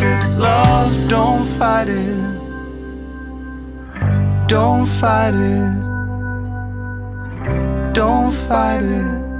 it's love. Don't fight it. Don't fight it. Don't fight it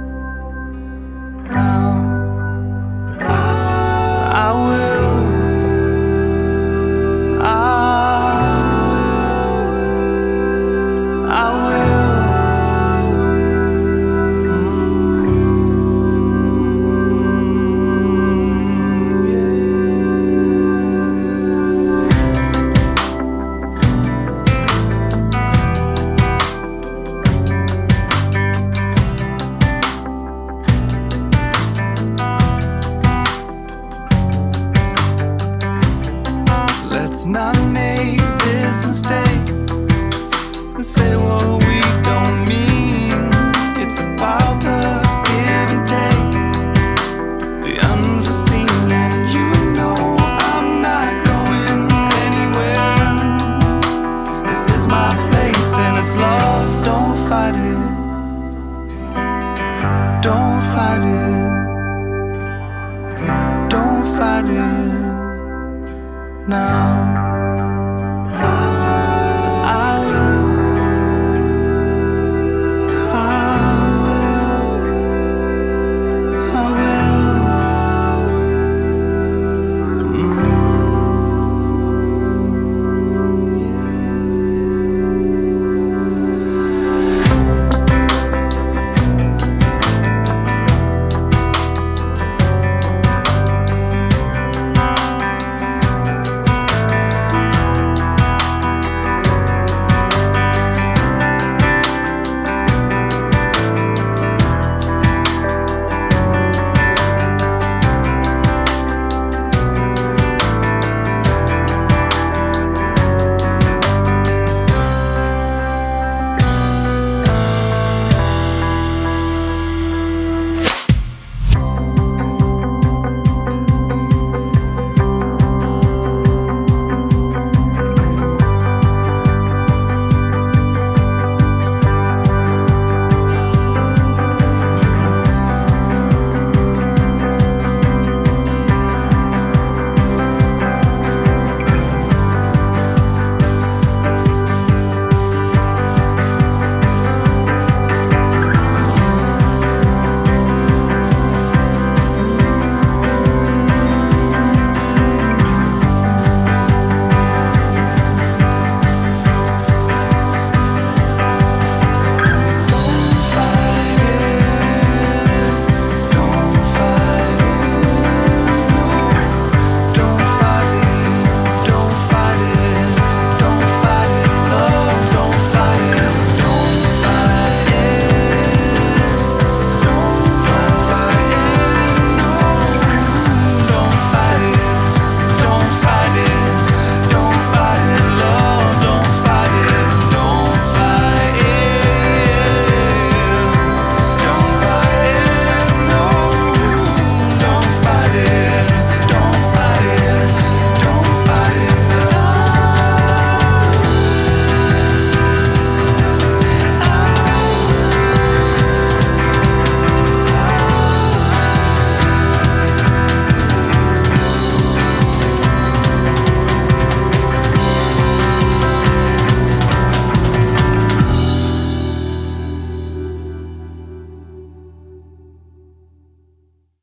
not make this mistake and say what we don't mean. It's about the give and take, the unforeseen, and you know I'm not going anywhere. This is my place and it's love. Don't fight it. Don't fight it. Don't fight it now.